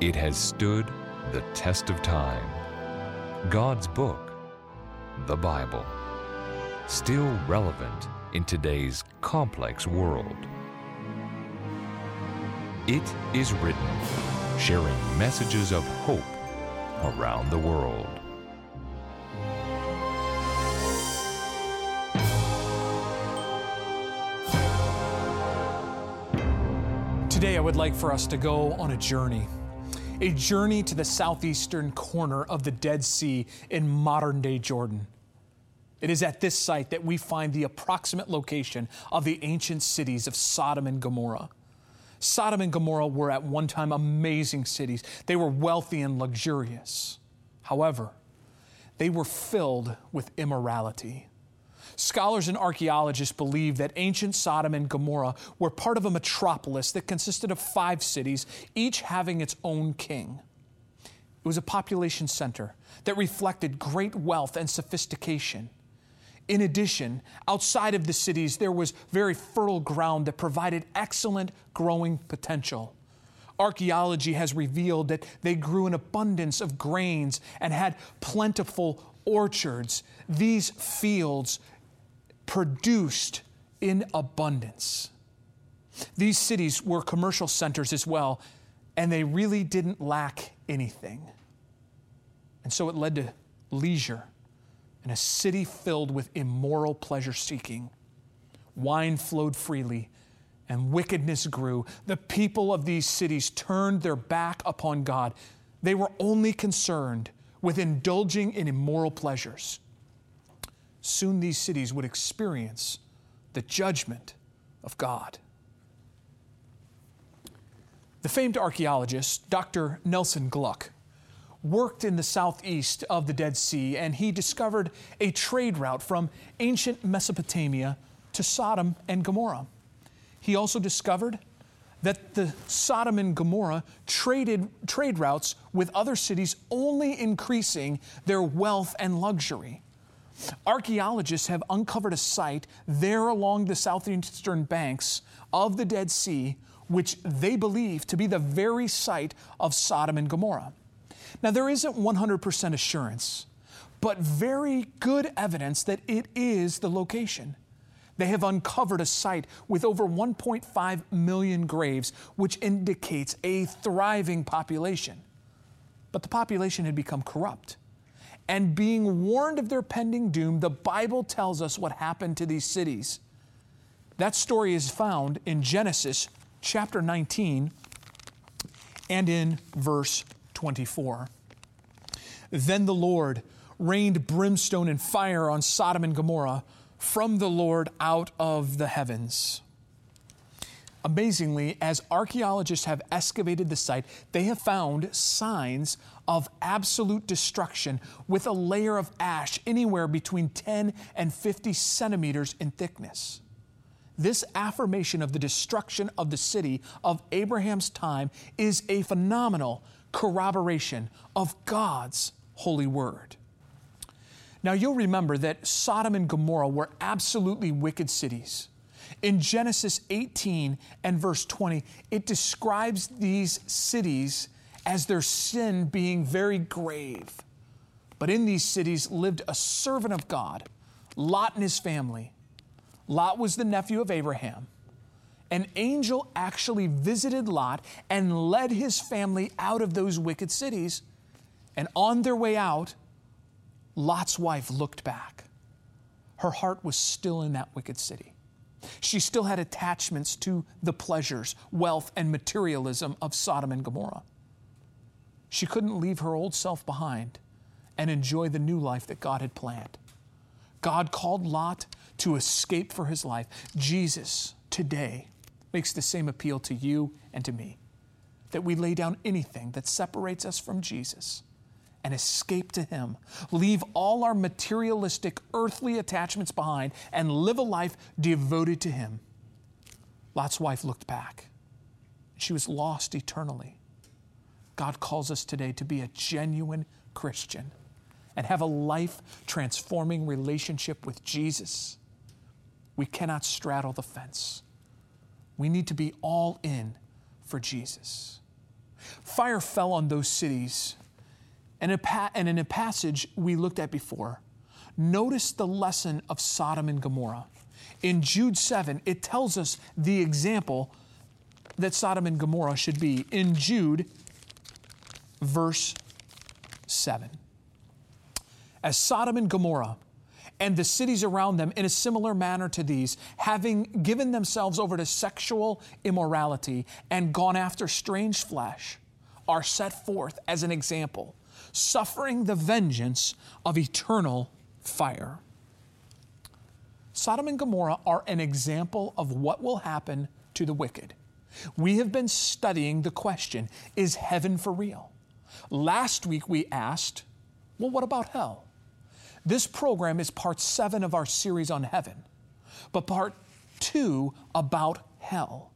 It has stood the test of time. God's book, the Bible, still relevant in today's complex world. It is written, sharing messages of hope around the world. Today, I would like for us to go on a journey. A journey to the southeastern corner of the Dead Sea in modern day Jordan. It is at this site that we find the approximate location of the ancient cities of Sodom and Gomorrah. Sodom and Gomorrah were at one time amazing cities. They were wealthy and luxurious. However, they were filled with immorality. Scholars and archaeologists believe that ancient Sodom and Gomorrah were part of a metropolis that consisted of five cities, each having its own king. It was a population center that reflected great wealth and sophistication. In addition, outside of the cities, there was very fertile ground that provided excellent growing potential. Archaeology has revealed that they grew an abundance of grains and had plentiful orchards. These fields produced in abundance. These cities were commercial centers as well, and they really didn't lack anything. And so it led to leisure and a city filled with immoral pleasure seeking. Wine flowed freely and wickedness grew. The people of these cities turned their back upon God. They were only concerned with indulging in immoral pleasures soon these cities would experience the judgment of God. The famed archaeologist, Dr. Nelson Glueck, worked in the southeast of the Dead Sea and he discovered a trade route from ancient Mesopotamia to Sodom and Gomorrah. He also discovered that the Sodom and Gomorrah traded trade routes with other cities only increasing their wealth and luxury. Archaeologists have uncovered a site there along the southeastern banks of the Dead Sea, which they believe to be the very site of Sodom and Gomorrah. Now, there isn't 100% assurance, but very good evidence that it is the location. They have uncovered a site with over 1.5 million graves, which indicates a thriving population. But the population had become corrupt and being warned of their pending doom, the Bible tells us what happened to these cities. That story is found in Genesis chapter 19 and in verse 24. Then the Lord rained brimstone and fire on Sodom and Gomorrah from the Lord out of the heavens. Amazingly, as archaeologists have excavated the site, they have found signs of absolute destruction with a layer of ash anywhere between 10 and 50 centimeters in thickness. This affirmation of the destruction of the city of Abraham's time is a phenomenal corroboration of God's holy word. Now, you'll remember that Sodom and Gomorrah were absolutely wicked cities. In Genesis 18 and verse 20, it describes these cities as their sin being very grave. But in these cities lived a servant of God, Lot and his family. Lot was the nephew of Abraham. An angel actually visited Lot and led his family out of those wicked cities. And on their way out, Lot's wife looked back. Her heart was still in that wicked city. She still had attachments to the pleasures, wealth, and materialism of Sodom and Gomorrah. She couldn't leave her old self behind and enjoy the new life that God had planned. God called Lot to escape for his life. Jesus today makes the same appeal to you and to me that we lay down anything that separates us from Jesus and escape to Him. Leave all our materialistic, earthly attachments behind and live a life devoted to Him. Lot's wife looked back. She was lost eternally. God calls us today to be a genuine Christian and have a life transforming relationship with Jesus. We cannot straddle the fence. We need to be all in for Jesus. Fire fell on those cities. And, in a passage we looked at before, notice the lesson of Sodom and Gomorrah. In Jude 7, it tells us the example that Sodom and Gomorrah should be. In Jude, verse 7. As Sodom and Gomorrah and the cities around them in a similar manner to these, having given themselves over to sexual immorality and gone after strange flesh, are set forth as an example, suffering the vengeance of eternal fire. Sodom and Gomorrah are an example of what will happen to the wicked. We have been studying the question is heaven for real? Last week we asked, well, what about hell? This program is part seven of our series on heaven, but part two about hell.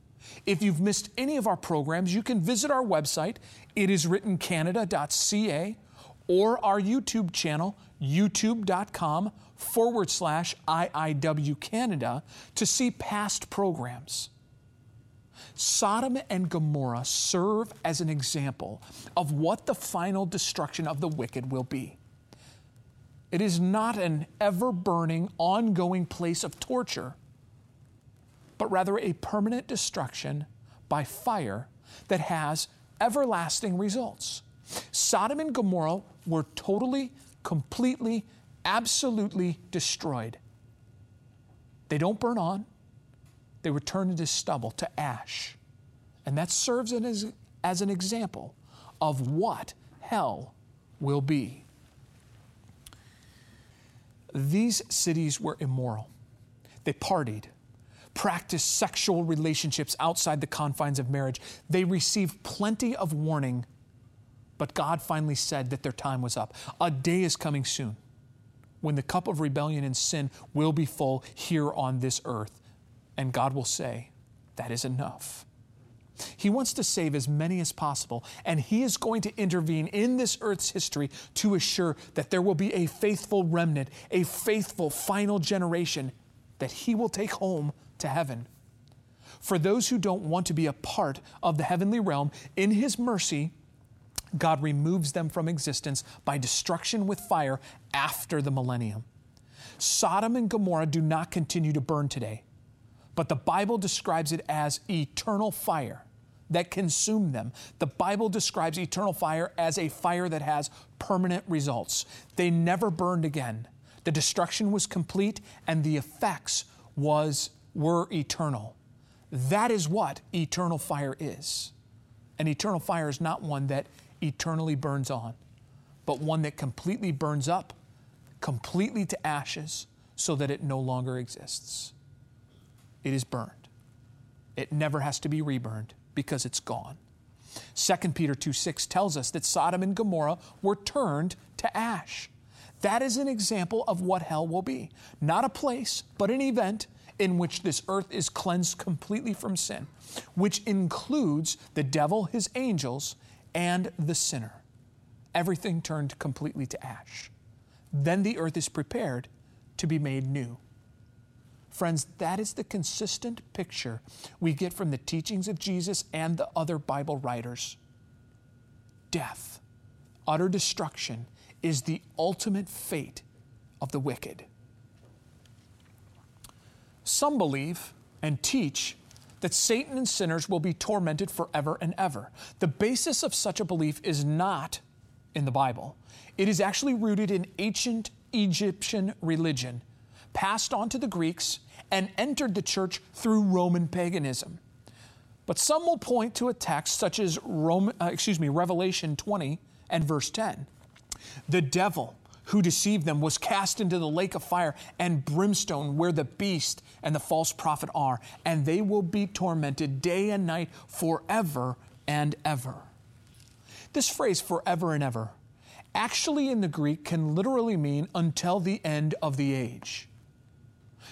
If you've missed any of our programs, you can visit our website. itiswrittencanada.ca, or our YouTube channel, youtube.com forward slash IIW Canada, to see past programs. Sodom and Gomorrah serve as an example of what the final destruction of the wicked will be. It is not an ever burning, ongoing place of torture, but rather a permanent destruction by fire that has everlasting results. Sodom and Gomorrah were totally, completely, absolutely destroyed. They don't burn on, they return into stubble, to ash. And that serves as, as an example of what hell will be. These cities were immoral. They partied, practiced sexual relationships outside the confines of marriage. They received plenty of warning, but God finally said that their time was up. A day is coming soon when the cup of rebellion and sin will be full here on this earth, and God will say, That is enough. He wants to save as many as possible, and He is going to intervene in this earth's history to assure that there will be a faithful remnant, a faithful final generation that He will take home to heaven. For those who don't want to be a part of the heavenly realm, in His mercy, God removes them from existence by destruction with fire after the millennium. Sodom and Gomorrah do not continue to burn today but the Bible describes it as eternal fire that consumed them. The Bible describes eternal fire as a fire that has permanent results. They never burned again. The destruction was complete and the effects was were eternal. That is what eternal fire is. And eternal fire is not one that eternally burns on, but one that completely burns up, completely to ashes, so that it no longer exists it is burned. It never has to be reburned because it's gone. 2 Peter 2 6 tells us that Sodom and Gomorrah were turned to ash. That is an example of what hell will be. Not a place, but an event in which this earth is cleansed completely from sin, which includes the devil, his angels, and the sinner. Everything turned completely to ash. Then the earth is prepared to be made new. Friends, that is the consistent picture we get from the teachings of Jesus and the other Bible writers. Death, utter destruction, is the ultimate fate of the wicked. Some believe and teach that Satan and sinners will be tormented forever and ever. The basis of such a belief is not in the Bible, it is actually rooted in ancient Egyptian religion passed on to the Greeks, and entered the church through Roman paganism. But some will point to a text such as Rome, uh, excuse me, Revelation 20 and verse 10. The devil who deceived them was cast into the lake of fire and brimstone where the beast and the false prophet are, and they will be tormented day and night forever and ever. This phrase, forever and ever, actually in the Greek can literally mean until the end of the age.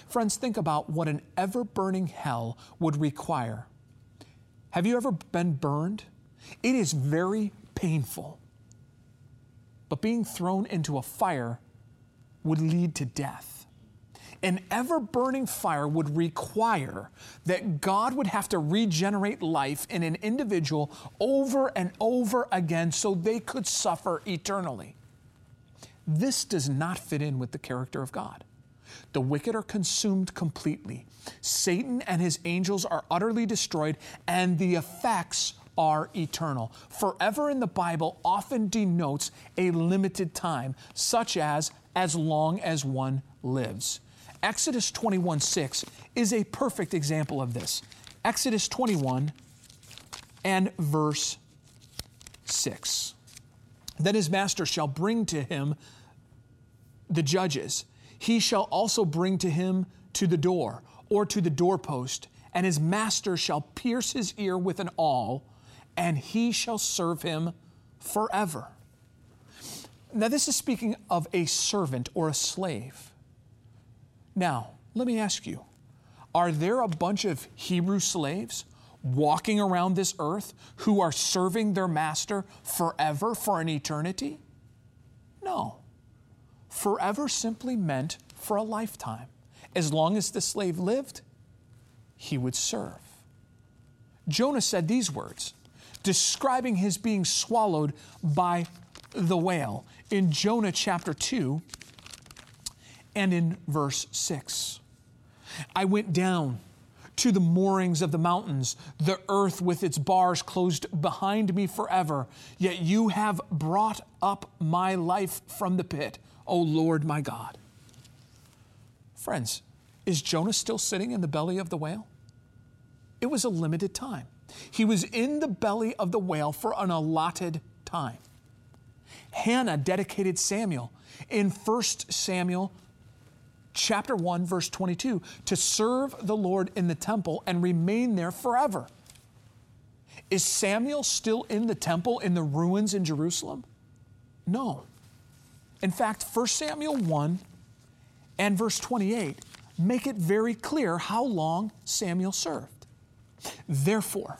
Friends, think about what an ever burning hell would require. Have you ever been burned? It is very painful. But being thrown into a fire would lead to death. An ever burning fire would require that God would have to regenerate life in an individual over and over again so they could suffer eternally. This does not fit in with the character of God. The wicked are consumed completely. Satan and his angels are utterly destroyed, and the effects are eternal. Forever in the Bible often denotes a limited time, such as as long as one lives. Exodus 21 6 is a perfect example of this. Exodus 21 and verse 6. Then his master shall bring to him the judges. He shall also bring to him to the door or to the doorpost, and his master shall pierce his ear with an awl, and he shall serve him forever. Now, this is speaking of a servant or a slave. Now, let me ask you are there a bunch of Hebrew slaves walking around this earth who are serving their master forever for an eternity? No. Forever simply meant for a lifetime. As long as the slave lived, he would serve. Jonah said these words, describing his being swallowed by the whale in Jonah chapter 2 and in verse 6. I went down to the moorings of the mountains, the earth with its bars closed behind me forever. Yet you have brought up my life from the pit, O Lord my God. Friends, is Jonah still sitting in the belly of the whale? It was a limited time. He was in the belly of the whale for an allotted time. Hannah dedicated Samuel in 1 Samuel chapter 1 verse 22 to serve the Lord in the temple and remain there forever. Is Samuel still in the temple in the ruins in Jerusalem? No. In fact, 1 Samuel 1 and verse 28 make it very clear how long Samuel served. Therefore,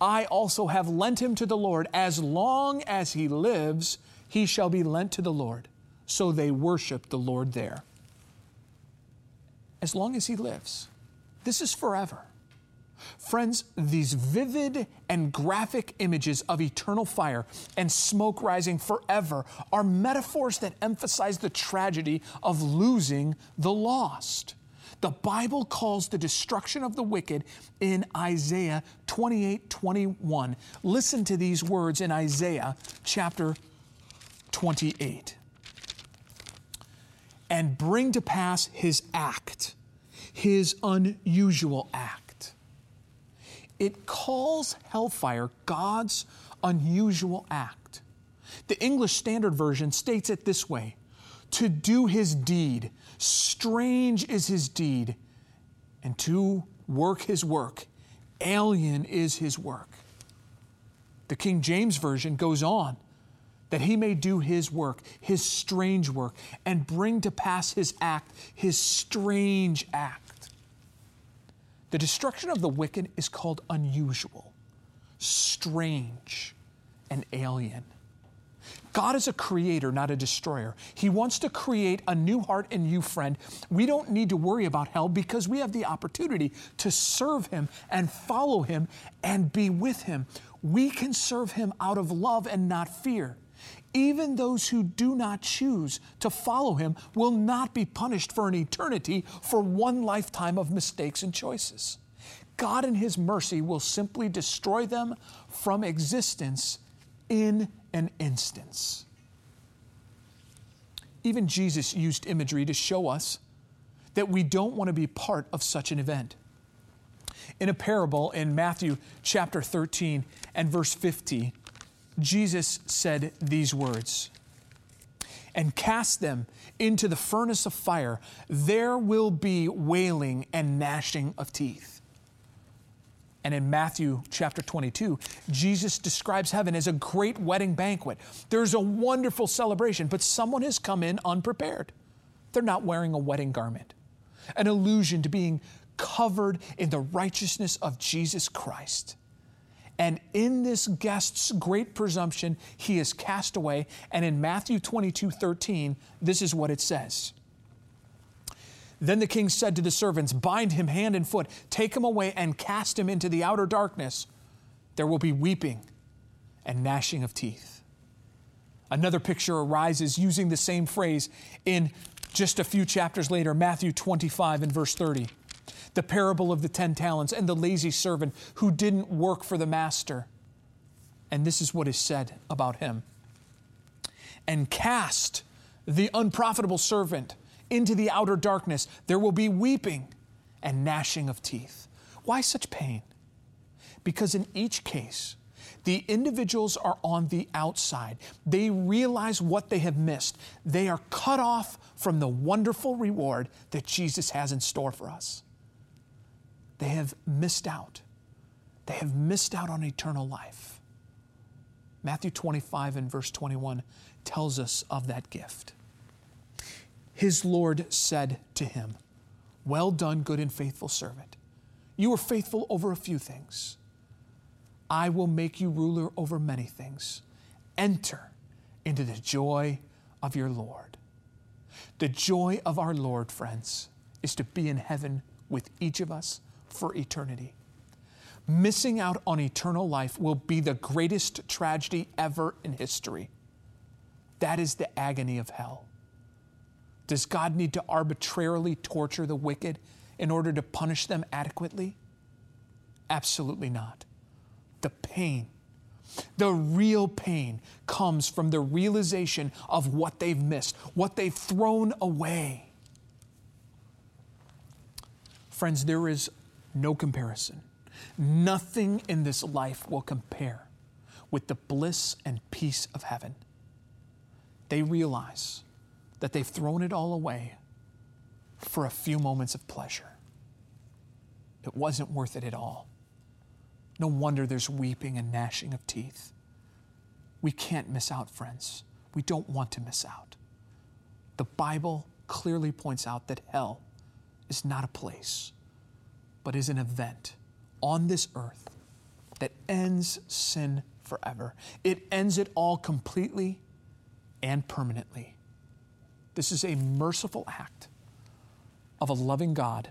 I also have lent him to the Lord. As long as he lives, he shall be lent to the Lord. So they worship the Lord there. As long as he lives. This is forever. Friends, these vivid and graphic images of eternal fire and smoke rising forever are metaphors that emphasize the tragedy of losing the lost. The Bible calls the destruction of the wicked in Isaiah 28 21. Listen to these words in Isaiah chapter 28. And bring to pass his act, his unusual act. It calls hellfire God's unusual act. The English Standard Version states it this way to do his deed. Strange is his deed, and to work his work. Alien is his work. The King James Version goes on that he may do his work, his strange work, and bring to pass his act, his strange act. The destruction of the wicked is called unusual, strange, and alien. God is a creator, not a destroyer. He wants to create a new heart in you, friend. We don't need to worry about hell because we have the opportunity to serve Him and follow Him and be with Him. We can serve Him out of love and not fear. Even those who do not choose to follow him will not be punished for an eternity for one lifetime of mistakes and choices. God, in His mercy, will simply destroy them from existence in an instance. Even Jesus used imagery to show us that we don't want to be part of such an event. In a parable in Matthew chapter 13 and verse 50, Jesus said these words and cast them into the furnace of fire, there will be wailing and gnashing of teeth. And in Matthew chapter 22, Jesus describes heaven as a great wedding banquet. There's a wonderful celebration, but someone has come in unprepared. They're not wearing a wedding garment, an allusion to being covered in the righteousness of Jesus Christ. And in this guest's great presumption, he is cast away. And in Matthew 22 13, this is what it says Then the king said to the servants, Bind him hand and foot, take him away, and cast him into the outer darkness. There will be weeping and gnashing of teeth. Another picture arises using the same phrase in just a few chapters later, Matthew 25 and verse 30. The parable of the ten talents and the lazy servant who didn't work for the master. And this is what is said about him. And cast the unprofitable servant into the outer darkness. There will be weeping and gnashing of teeth. Why such pain? Because in each case, the individuals are on the outside. They realize what they have missed. They are cut off from the wonderful reward that Jesus has in store for us. They have missed out. They have missed out on eternal life. Matthew 25 and verse 21 tells us of that gift. His Lord said to him, Well done, good and faithful servant. You were faithful over a few things. I will make you ruler over many things. Enter into the joy of your Lord. The joy of our Lord, friends, is to be in heaven with each of us for eternity. Missing out on eternal life will be the greatest tragedy ever in history. That is the agony of hell. Does God need to arbitrarily torture the wicked in order to punish them adequately? Absolutely not the pain. The real pain comes from the realization of what they've missed, what they've thrown away. Friends, there is no comparison. Nothing in this life will compare with the bliss and peace of heaven. They realize that they've thrown it all away for a few moments of pleasure. It wasn't worth it at all. No wonder there's weeping and gnashing of teeth. We can't miss out, friends. We don't want to miss out. The Bible clearly points out that hell is not a place, but is an event on this earth that ends sin forever. It ends it all completely and permanently. This is a merciful act of a loving God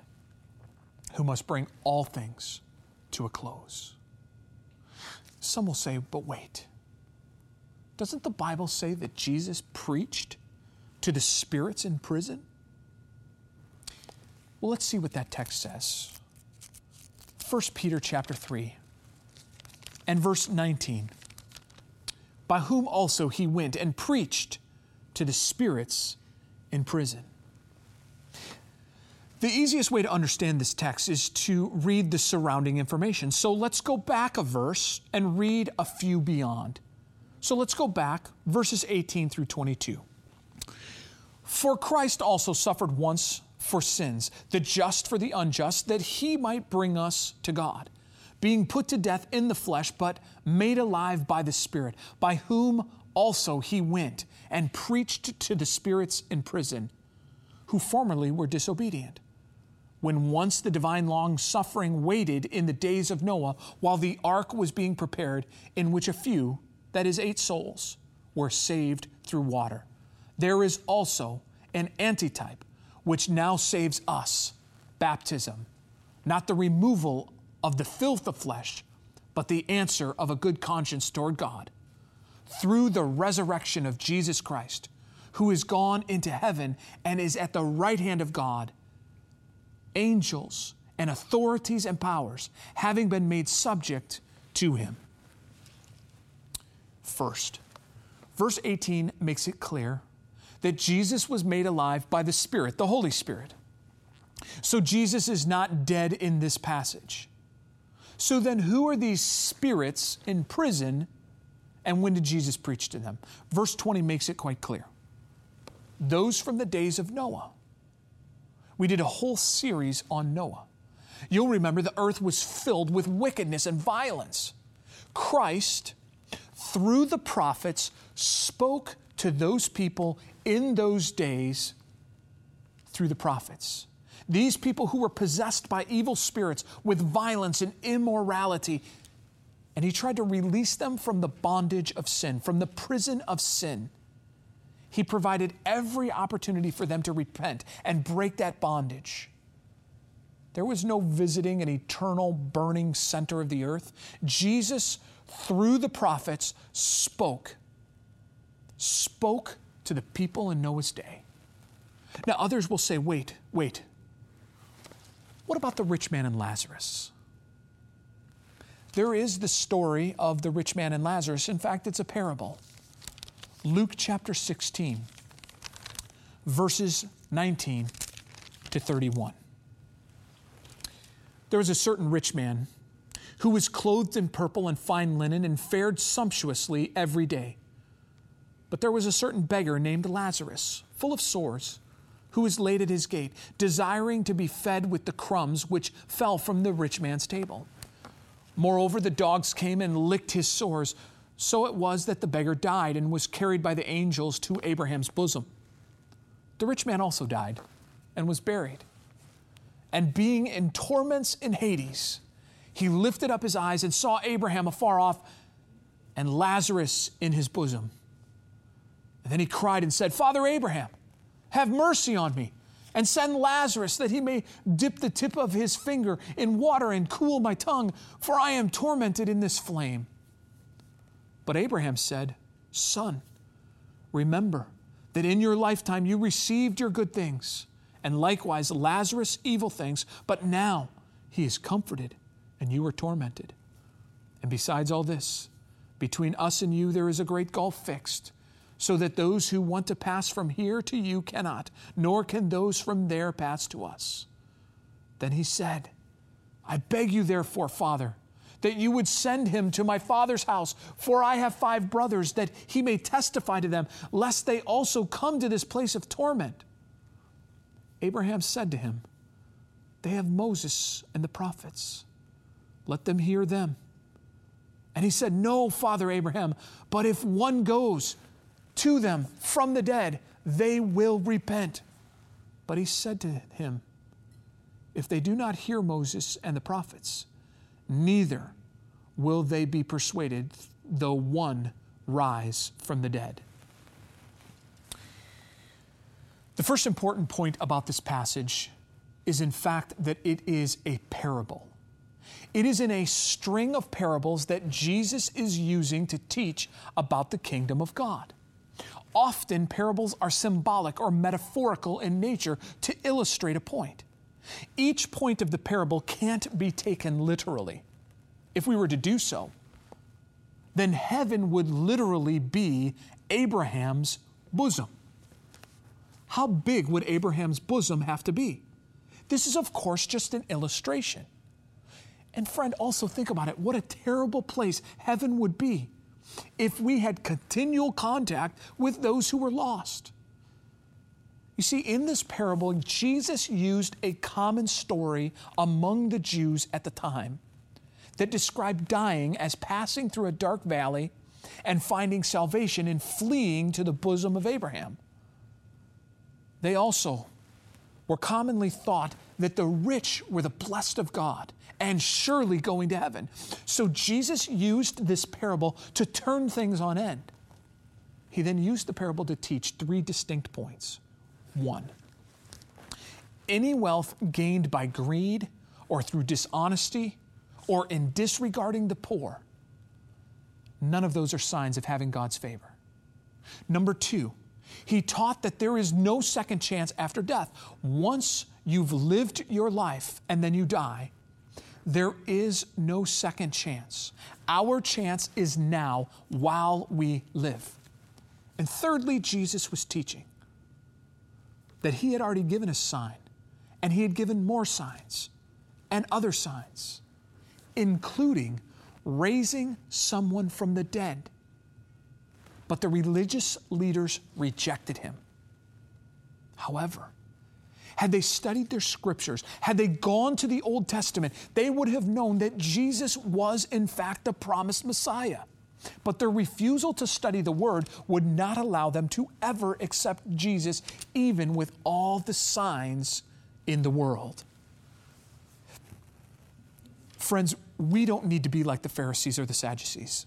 who must bring all things to a close. Some will say, but wait. Doesn't the Bible say that Jesus preached to the spirits in prison? Well, let's see what that text says. 1 Peter chapter 3 and verse 19. By whom also he went and preached to the spirits in prison. The easiest way to understand this text is to read the surrounding information. So let's go back a verse and read a few beyond. So let's go back, verses 18 through 22. For Christ also suffered once for sins, the just for the unjust, that he might bring us to God, being put to death in the flesh, but made alive by the Spirit, by whom also he went and preached to the spirits in prison, who formerly were disobedient when once the divine long suffering waited in the days of Noah while the ark was being prepared, in which a few, that is, eight souls, were saved through water. There is also an antitype which now saves us baptism, not the removal of the filth of flesh, but the answer of a good conscience toward God. Through the resurrection of Jesus Christ, who is gone into heaven and is at the right hand of God angels, and authorities and powers, having been made subject to him. First, verse 18 makes it clear that Jesus was made alive by the Spirit, the Holy Spirit. So Jesus is not dead in this passage. So then, who are these spirits in prison, and when did Jesus preach to them? Verse 20 makes it quite clear. Those from the days of Noah we did a whole series on Noah. You'll remember the earth was filled with wickedness and violence. Christ, through the prophets, spoke to those people in those days through the prophets. These people who were possessed by evil spirits with violence and immorality. And he tried to release them from the bondage of sin, from the prison of sin. He provided every opportunity for them to repent and break that bondage. There was no visiting an eternal burning center of the earth. Jesus, through the prophets, spoke, spoke to the people in Noah's day. Now, others will say, wait, wait. What about the rich man and Lazarus? There is the story of the rich man and Lazarus. In fact, it's a parable. Luke chapter 16, verses 19 to 31. There was a certain rich man who was clothed in purple and fine linen and fared sumptuously every day. But there was a certain beggar named Lazarus, full of sores, who was laid at his gate, desiring to be fed with the crumbs which fell from the rich man's table. Moreover, the dogs came and licked his sores. So it was that the beggar died and was carried by the angels to Abraham's bosom. The rich man also died and was buried. And being in torments in Hades, he lifted up his eyes and saw Abraham afar off and Lazarus in his bosom. And then he cried and said, Father Abraham, have mercy on me and send Lazarus that he may dip the tip of his finger in water and cool my tongue, for I am tormented in this flame. But Abraham said, Son, remember that in your lifetime you received your good things, and likewise Lazarus evil things, but now he is comforted, and you are tormented. And besides all this, between us and you there is a great gulf fixed so that those who want to pass from here to you cannot, nor can those from there pass to us. Then he said, I beg you, therefore, Father, that you would send him to my father's house, for I have five brothers, that he may testify to them, lest they also come to this place of torment. Abraham said to him, They have Moses and the prophets. Let them hear them. And he said, No, Father Abraham, but if one goes, to them from the dead, they will repent. But he said to him, If they do not hear Moses and the prophets, neither will they be persuaded, though one rise from the dead. The first important point about this passage is, in fact, that it is a parable. It is in a string of parables that Jesus is using to teach about the kingdom of God. Often, parables are symbolic or metaphorical in nature to illustrate a point. Each point of the parable can't be taken literally. If we were to do so, then heaven would literally be Abraham's bosom. How big would Abraham's bosom have to be? This is, of course, just an illustration. And, friend, also think about it. What a terrible place heaven would be if we had continual contact with those who were lost. You see, in this parable, Jesus used a common story among the Jews at the time that described dying as passing through a dark valley and finding salvation in fleeing to the bosom of Abraham. They also were commonly thought that the rich were the blessed of God and surely going to heaven. So Jesus used this parable to turn things on end. He then used the parable to teach three distinct points. One, any wealth gained by greed or through dishonesty or in disregarding the poor, none of those are signs of having God's favor. Number two, he taught that there is no second chance after death. Once you've lived your life and then you die, there is no second chance. Our chance is now while we live. And thirdly, Jesus was teaching that he had already given a sign, and he had given more signs and other signs, including raising someone from the dead. But the religious leaders rejected him. However, had they studied their scriptures, had they gone to the Old Testament, they would have known that Jesus was, in fact, the promised Messiah. But their refusal to study the Word would not allow them to ever accept Jesus, even with all the signs in the world. Friends, we don't need to be like the Pharisees or the Sadducees.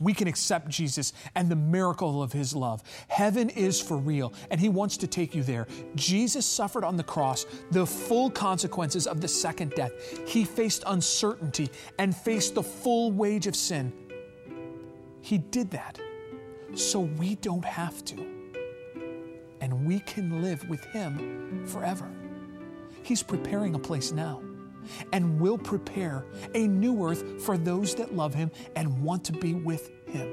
We can accept Jesus and the miracle of his love. Heaven is for real, and he wants to take you there. Jesus suffered on the cross the full consequences of the second death. He faced uncertainty and faced the full wage of sin. He did that so we don't have to. And we can live with him forever. He's preparing a place now and will prepare a new earth for those that love Him and want to be with Him.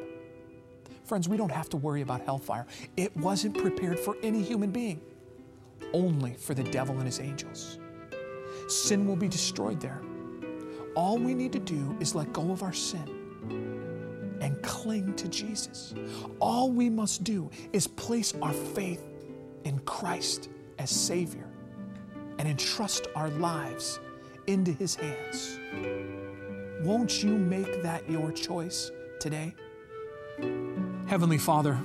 Friends, we don't have to worry about hellfire. It wasn't prepared for any human being, only for the devil and his angels. Sin will be destroyed there. All we need to do is let go of our sin and cling to Jesus. All we must do is place our faith in Christ as Savior and entrust our lives into His hands. Won't you make that your choice today? Heavenly Father,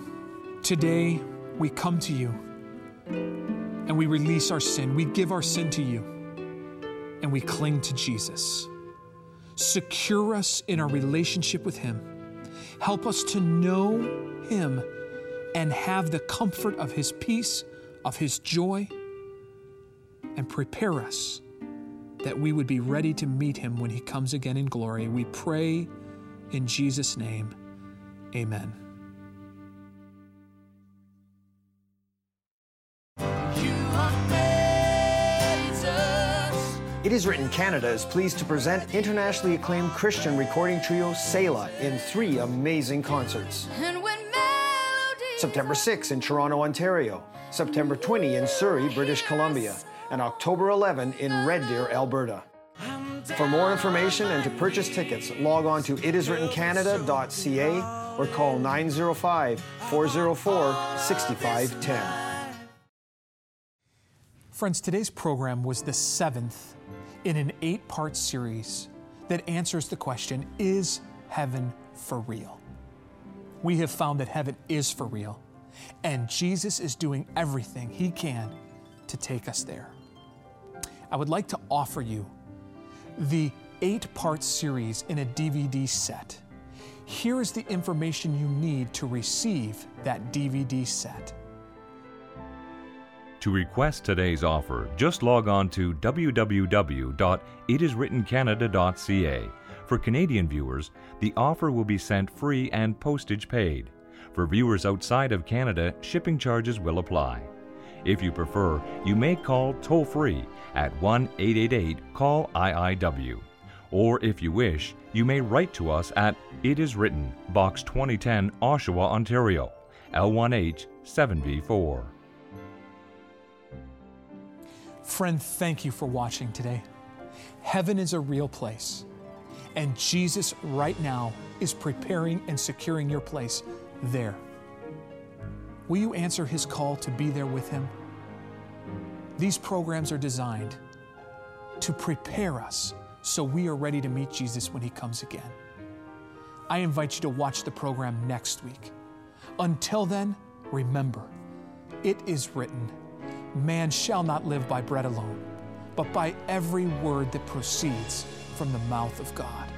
today we come to you and we release our sin. We give our sin to you and we cling to Jesus. Secure us in our relationship with Him. Help us to know Him and have the comfort of His peace, of His joy, and prepare us that we would be ready to meet him when he comes again in glory. We pray in Jesus' name. Amen. It is Written Canada is pleased to present internationally acclaimed Christian recording trio Selah in three amazing concerts. September 6 in Toronto, Ontario. September 20 in Surrey, British Columbia and October 11 in Red Deer, Alberta. For more information and to purchase tickets, log on to itiswrittencanada.ca or call 905 404 6510. Friends, today's program was the seventh in an eight part series that answers the question Is heaven for real? We have found that heaven is for real, and Jesus is doing everything he can to take us there. I would like to offer you the eight part series in a DVD set. Here is the information you need to receive that DVD set. To request today's offer, just log on to www.itiswrittencanada.ca. For Canadian viewers, the offer will be sent free and postage paid. For viewers outside of Canada, shipping charges will apply. If you prefer, you may call toll free at 1 888 CALL IIW. Or if you wish, you may write to us at It Is Written, Box 2010, Oshawa, Ontario, L1H 7V4. Friend, thank you for watching today. Heaven is a real place, and Jesus right now is preparing and securing your place there. Will you answer His call to be there with Him? These programs are designed to prepare us so we are ready to meet Jesus when He comes again. I invite you to watch the program next week. Until then, remember, it is written, Man shall not live by bread alone, but by every word that proceeds from the mouth of God.